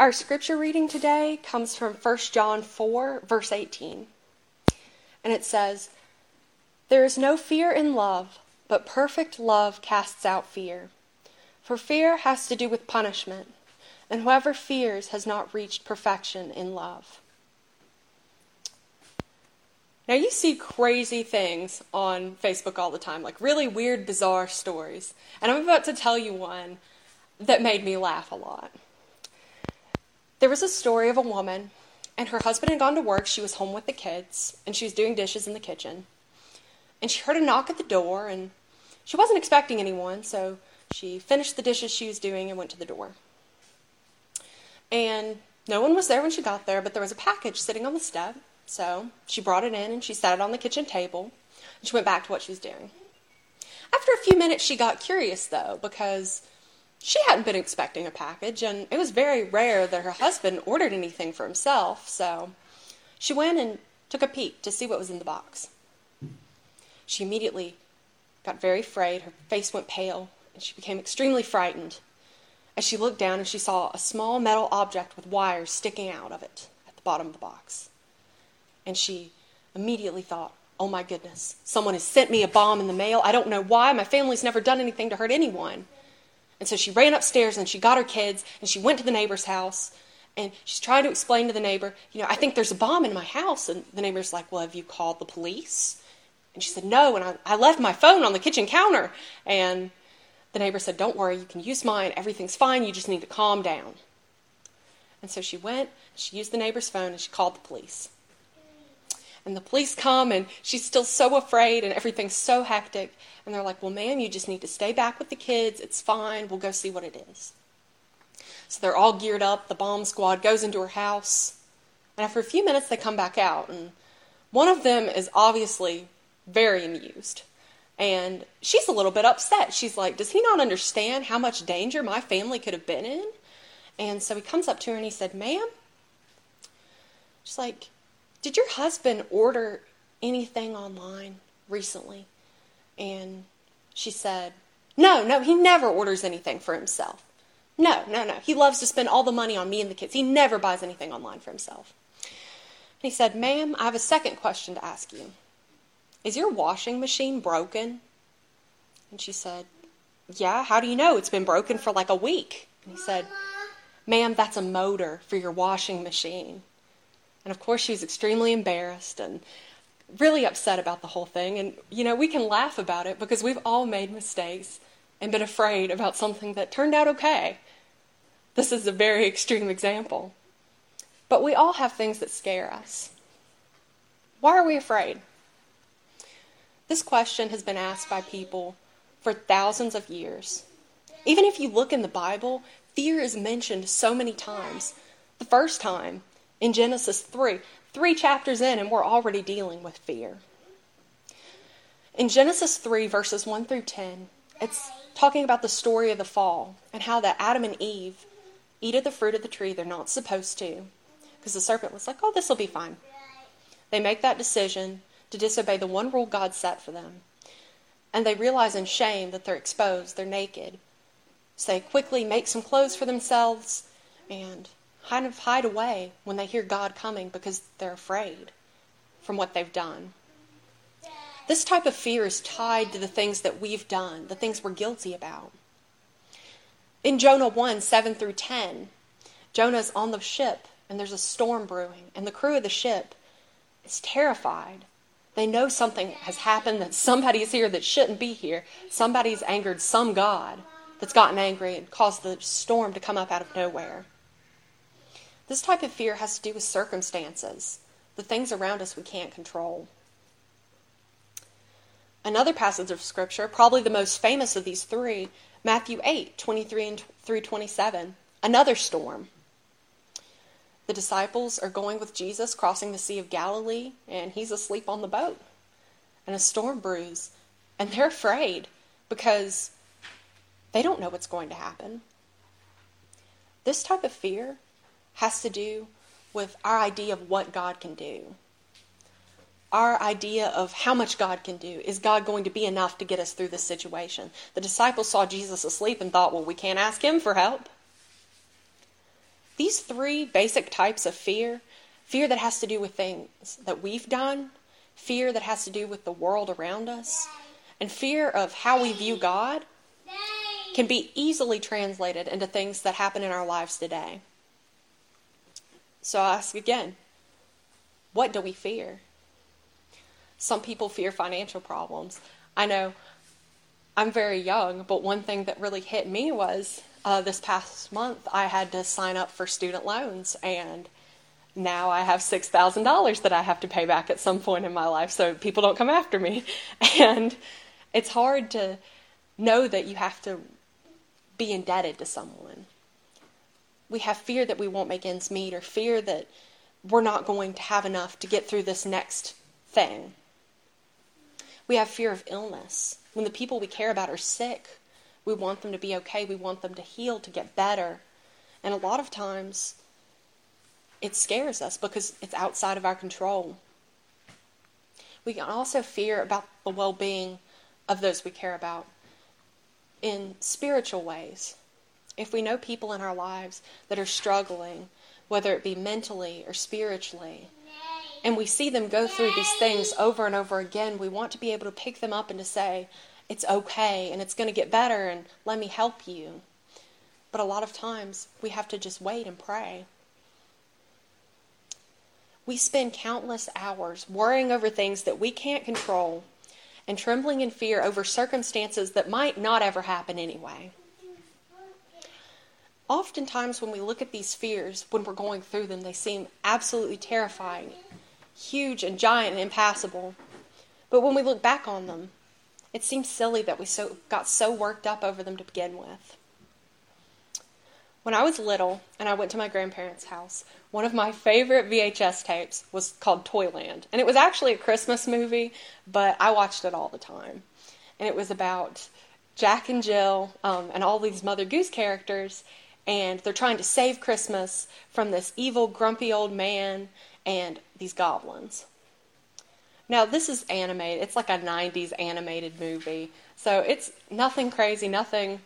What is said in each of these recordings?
Our scripture reading today comes from 1 John 4, verse 18. And it says, There is no fear in love, but perfect love casts out fear. For fear has to do with punishment, and whoever fears has not reached perfection in love. Now, you see crazy things on Facebook all the time, like really weird, bizarre stories. And I'm about to tell you one that made me laugh a lot. There was a story of a woman, and her husband had gone to work. She was home with the kids, and she was doing dishes in the kitchen. And she heard a knock at the door, and she wasn't expecting anyone, so she finished the dishes she was doing and went to the door. And no one was there when she got there, but there was a package sitting on the step. So she brought it in and she set it on the kitchen table. And she went back to what she was doing. After a few minutes, she got curious, though, because she hadn't been expecting a package, and it was very rare that her husband ordered anything for himself. So she went and took a peek to see what was in the box. She immediately got very afraid. Her face went pale, and she became extremely frightened as she looked down and she saw a small metal object with wires sticking out of it at the bottom of the box. And she immediately thought, oh my goodness, someone has sent me a bomb in the mail. I don't know why. My family's never done anything to hurt anyone. And so she ran upstairs and she got her kids and she went to the neighbor's house and she's trying to explain to the neighbor, you know, I think there's a bomb in my house. And the neighbor's like, well, have you called the police? And she said, no. And I, I left my phone on the kitchen counter. And the neighbor said, don't worry, you can use mine. Everything's fine. You just need to calm down. And so she went, she used the neighbor's phone, and she called the police and the police come and she's still so afraid and everything's so hectic. And they're like well ma'am you just need to stay back with the kids. It's fine. We'll go see what it is. So they're all geared up. The bomb squad goes into her house. And after a few minutes they come back out. And one of them is obviously very amused. And she's a little bit upset. She's like does he not understand how much danger my family could have been in? And so he comes up to her and he said ma'am? She's like did your husband order anything online recently? And she said, No, no, he never orders anything for himself. No, no, no. He loves to spend all the money on me and the kids. He never buys anything online for himself. And he said, Ma'am, I have a second question to ask you. Is your washing machine broken? And she said, Yeah, how do you know? It's been broken for like a week. And he said, Ma'am, that's a motor for your washing machine. And of course, she was extremely embarrassed and really upset about the whole thing. And, you know, we can laugh about it because we've all made mistakes and been afraid about something that turned out okay. This is a very extreme example. But we all have things that scare us. Why are we afraid? This question has been asked by people for thousands of years. Even if you look in the Bible, fear is mentioned so many times. The first time in Genesis 3. Three chapters in, and we're already dealing with fear. In Genesis 3, verses 1 through 10, it's talking about the story of the fall and how that Adam and Eve eat of the fruit of the tree they're not supposed to. Because the serpent was like, oh, this will be fine. They make that decision to disobey the one rule God set for them. And they realize in shame that they're exposed, they're naked. So they quickly make some clothes for themselves and kind of hide away when they hear God coming because they're afraid from what they've done. This type of fear is tied to the things that we've done, the things we're guilty about. In Jonah 1 7 through 10, Jonah's on the ship and there's a storm brewing, and the crew of the ship is terrified. They know something has happened, that somebody's here that shouldn't be here. Somebody's angered some God that's gotten angry and caused the storm to come up out of nowhere. This type of fear has to do with circumstances, the things around us we can't control. Another passage of Scripture, probably the most famous of these three, Matthew 8 23 through 27, another storm. The disciples are going with Jesus crossing the Sea of Galilee, and he's asleep on the boat. And a storm brews, and they're afraid because they don't know what's going to happen. This type of fear has to do with our idea of what God can do. Our idea of how much God can do. Is God going to be enough to get us through this situation? The disciples saw Jesus asleep and thought, well, we can't ask him for help. these three basic types of fear fear that has to do with things that we've done, fear that has to do with the world around us, and fear of how we view God can be easily translated into things that happen in our lives today. So I ask again what do we fear? Some people fear financial problems. I know I'm very young, but one thing that really hit me was uh, this past month I had to sign up for student loans, and now I have $6,000 that I have to pay back at some point in my life so people don't come after me. And it's hard to know that you have to be indebted to someone. We have fear that we won't make ends meet or fear that we're not going to have enough to get through this next thing. We have fear of illness. When the people we care about are sick, we want them to be okay. We want them to heal, to get better. And a lot of times, it scares us because it's outside of our control. We can also fear about the well being of those we care about in spiritual ways. If we know people in our lives that are struggling, whether it be mentally or spiritually, and we see them go through these things over and over again, we want to be able to pick them up and to say, it's okay and it's going to get better and let me help you. But a lot of times we have to just wait and pray. We spend countless hours worrying over things that we can't control and trembling in fear over circumstances that might not ever happen anyway. Oftentimes, when we look at these fears, when we're going through them, they seem absolutely terrifying, huge and giant and impassable. But when we look back on them, it seems silly that we so, got so worked up over them to begin with. When I was little and I went to my grandparents' house, one of my favorite VHS tapes was called Toyland. And it was actually a Christmas movie, but I watched it all the time. And it was about Jack and Jill um, and all these Mother Goose characters, and they're trying to save Christmas from this evil, grumpy old man and these goblins. Now, this is animated. It's like a 90s animated movie. So it's nothing crazy, nothing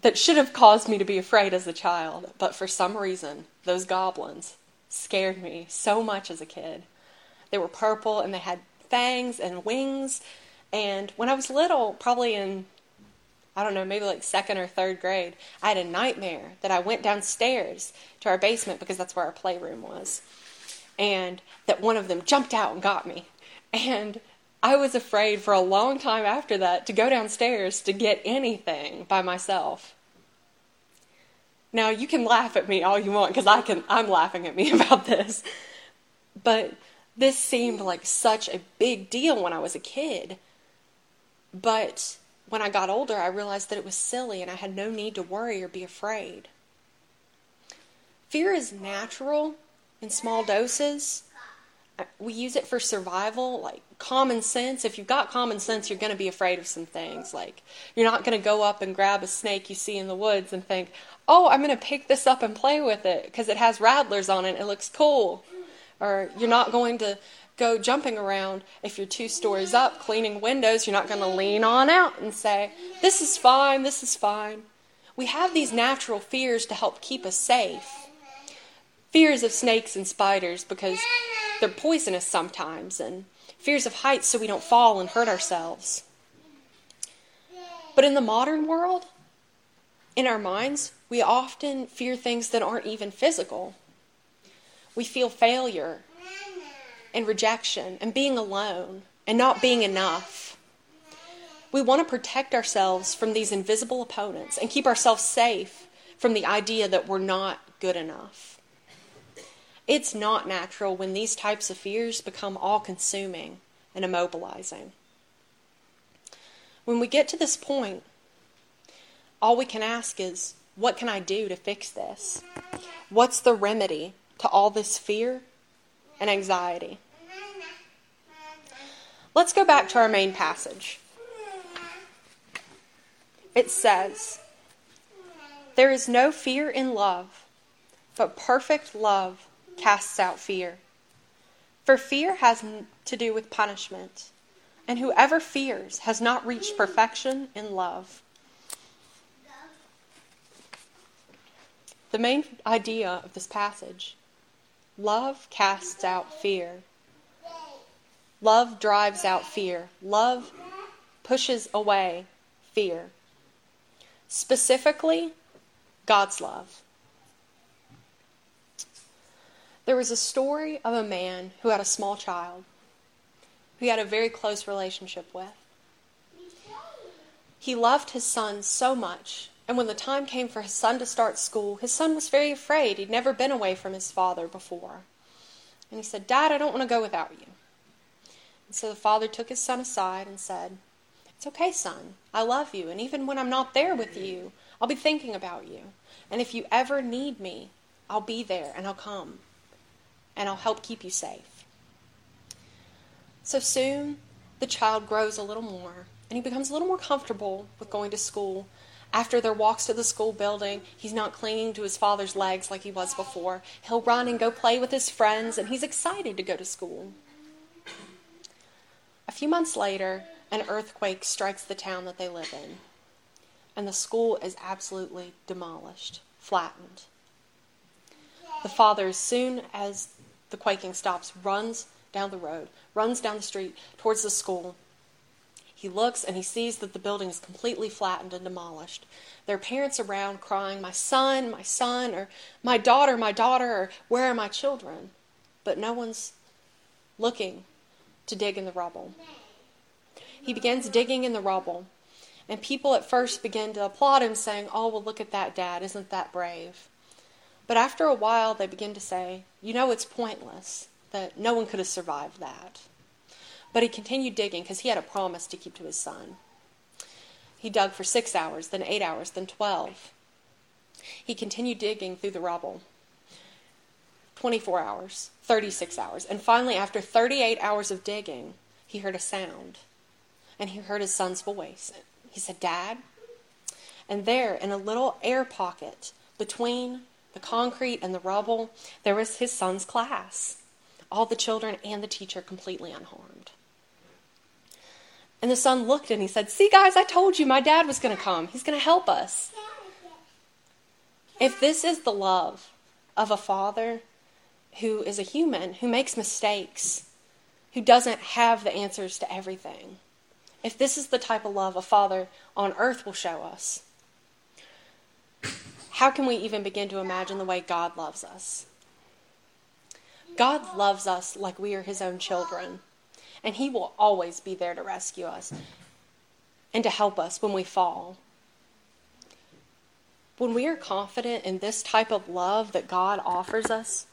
that should have caused me to be afraid as a child, but for some reason, those goblins scared me so much as a kid. They were purple and they had fangs and wings. And when I was little, probably in, I don't know, maybe like second or third grade, I had a nightmare that I went downstairs to our basement because that's where our playroom was. And that one of them jumped out and got me. And I was afraid for a long time after that to go downstairs to get anything by myself. Now you can laugh at me all you want because I can I'm laughing at me about this. But this seemed like such a big deal when I was a kid. But when I got older, I realized that it was silly and I had no need to worry or be afraid. Fear is natural in small doses, we use it for survival, like common sense. If you've got common sense, you're going to be afraid of some things. Like, you're not going to go up and grab a snake you see in the woods and think, oh, I'm going to pick this up and play with it because it has rattlers on it. It looks cool. Or you're not going to go jumping around if you're two stories up cleaning windows. You're not going to lean on out and say, this is fine, this is fine. We have these natural fears to help keep us safe. Fears of snakes and spiders because they're poisonous sometimes, and fears of heights so we don't fall and hurt ourselves. But in the modern world, in our minds, we often fear things that aren't even physical. We feel failure and rejection and being alone and not being enough. We want to protect ourselves from these invisible opponents and keep ourselves safe from the idea that we're not good enough. It's not natural when these types of fears become all consuming and immobilizing. When we get to this point, all we can ask is, what can I do to fix this? What's the remedy to all this fear and anxiety? Let's go back to our main passage. It says, There is no fear in love, but perfect love casts out fear. For fear has to do with punishment, and whoever fears has not reached perfection in love. the main idea of this passage love casts out fear. Love drives out fear. Love pushes away fear. Specifically, God's love. There was a story of a man who had a small child who he had a very close relationship with. He loved his son so much, and when the time came for his son to start school, his son was very afraid. He'd never been away from his father before. And he said, Dad, I don't want to go without you. So the father took his son aside and said, It's okay, son. I love you, and even when I'm not there with you, I'll be thinking about you. And if you ever need me, I'll be there and I'll come. And I'll help keep you safe. So soon, the child grows a little more, and he becomes a little more comfortable with going to school. After their walks to the school building, he's not clinging to his father's legs like he was before. He'll run and go play with his friends, and he's excited to go to school. A few months later, an earthquake strikes the town that they live in, and the school is absolutely demolished, flattened. The father, as soon as the quaking stops, runs down the road, runs down the street towards the school. He looks and he sees that the building is completely flattened and demolished. There are parents around crying, My son, my son, or my daughter, my daughter, or where are my children? But no one's looking to dig in the rubble. He begins digging in the rubble, and people at first begin to applaud him, saying, Oh, well, look at that, Dad. Isn't that brave? But after a while, they begin to say, You know, it's pointless that no one could have survived that. But he continued digging because he had a promise to keep to his son. He dug for six hours, then eight hours, then 12. He continued digging through the rubble. 24 hours, 36 hours. And finally, after 38 hours of digging, he heard a sound. And he heard his son's voice. He said, Dad. And there, in a little air pocket between the concrete and the rubble, there was his son's class all the children and the teacher completely unharmed. And the son looked and he said, See, guys, I told you my dad was going to come. He's going to help us. If this is the love of a father who is a human, who makes mistakes, who doesn't have the answers to everything, if this is the type of love a father on earth will show us, how can we even begin to imagine the way God loves us? God loves us like we are his own children, and he will always be there to rescue us and to help us when we fall. When we are confident in this type of love that God offers us,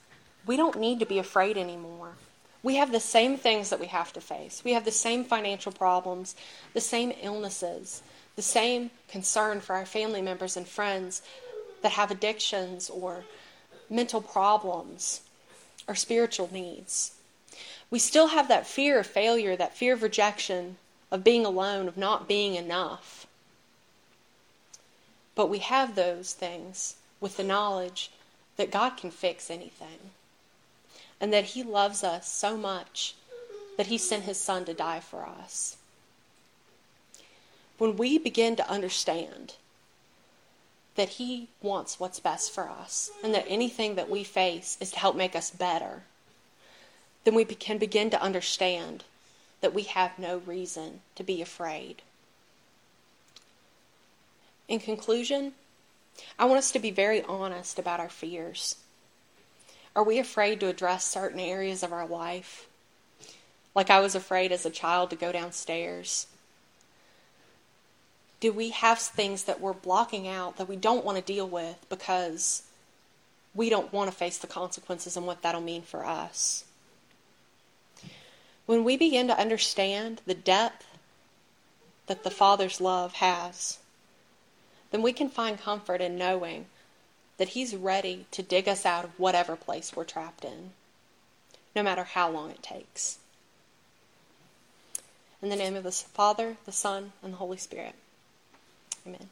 we don't need to be afraid anymore. We have the same things that we have to face. We have the same financial problems, the same illnesses, the same concern for our family members and friends that have addictions or mental problems or spiritual needs. We still have that fear of failure, that fear of rejection, of being alone, of not being enough. But we have those things with the knowledge that God can fix anything and that He loves us so much that He sent His Son to die for us. When we begin to understand that He wants what's best for us and that anything that we face is to help make us better, then we can begin to understand that we have no reason to be afraid. In conclusion, I want us to be very honest about our fears. Are we afraid to address certain areas of our life? Like I was afraid as a child to go downstairs do we have things that we're blocking out that we don't want to deal with because we don't want to face the consequences and what that'll mean for us? When we begin to understand the depth that the Father's love has, then we can find comfort in knowing that He's ready to dig us out of whatever place we're trapped in, no matter how long it takes. In the name of the Father, the Son, and the Holy Spirit. Amen.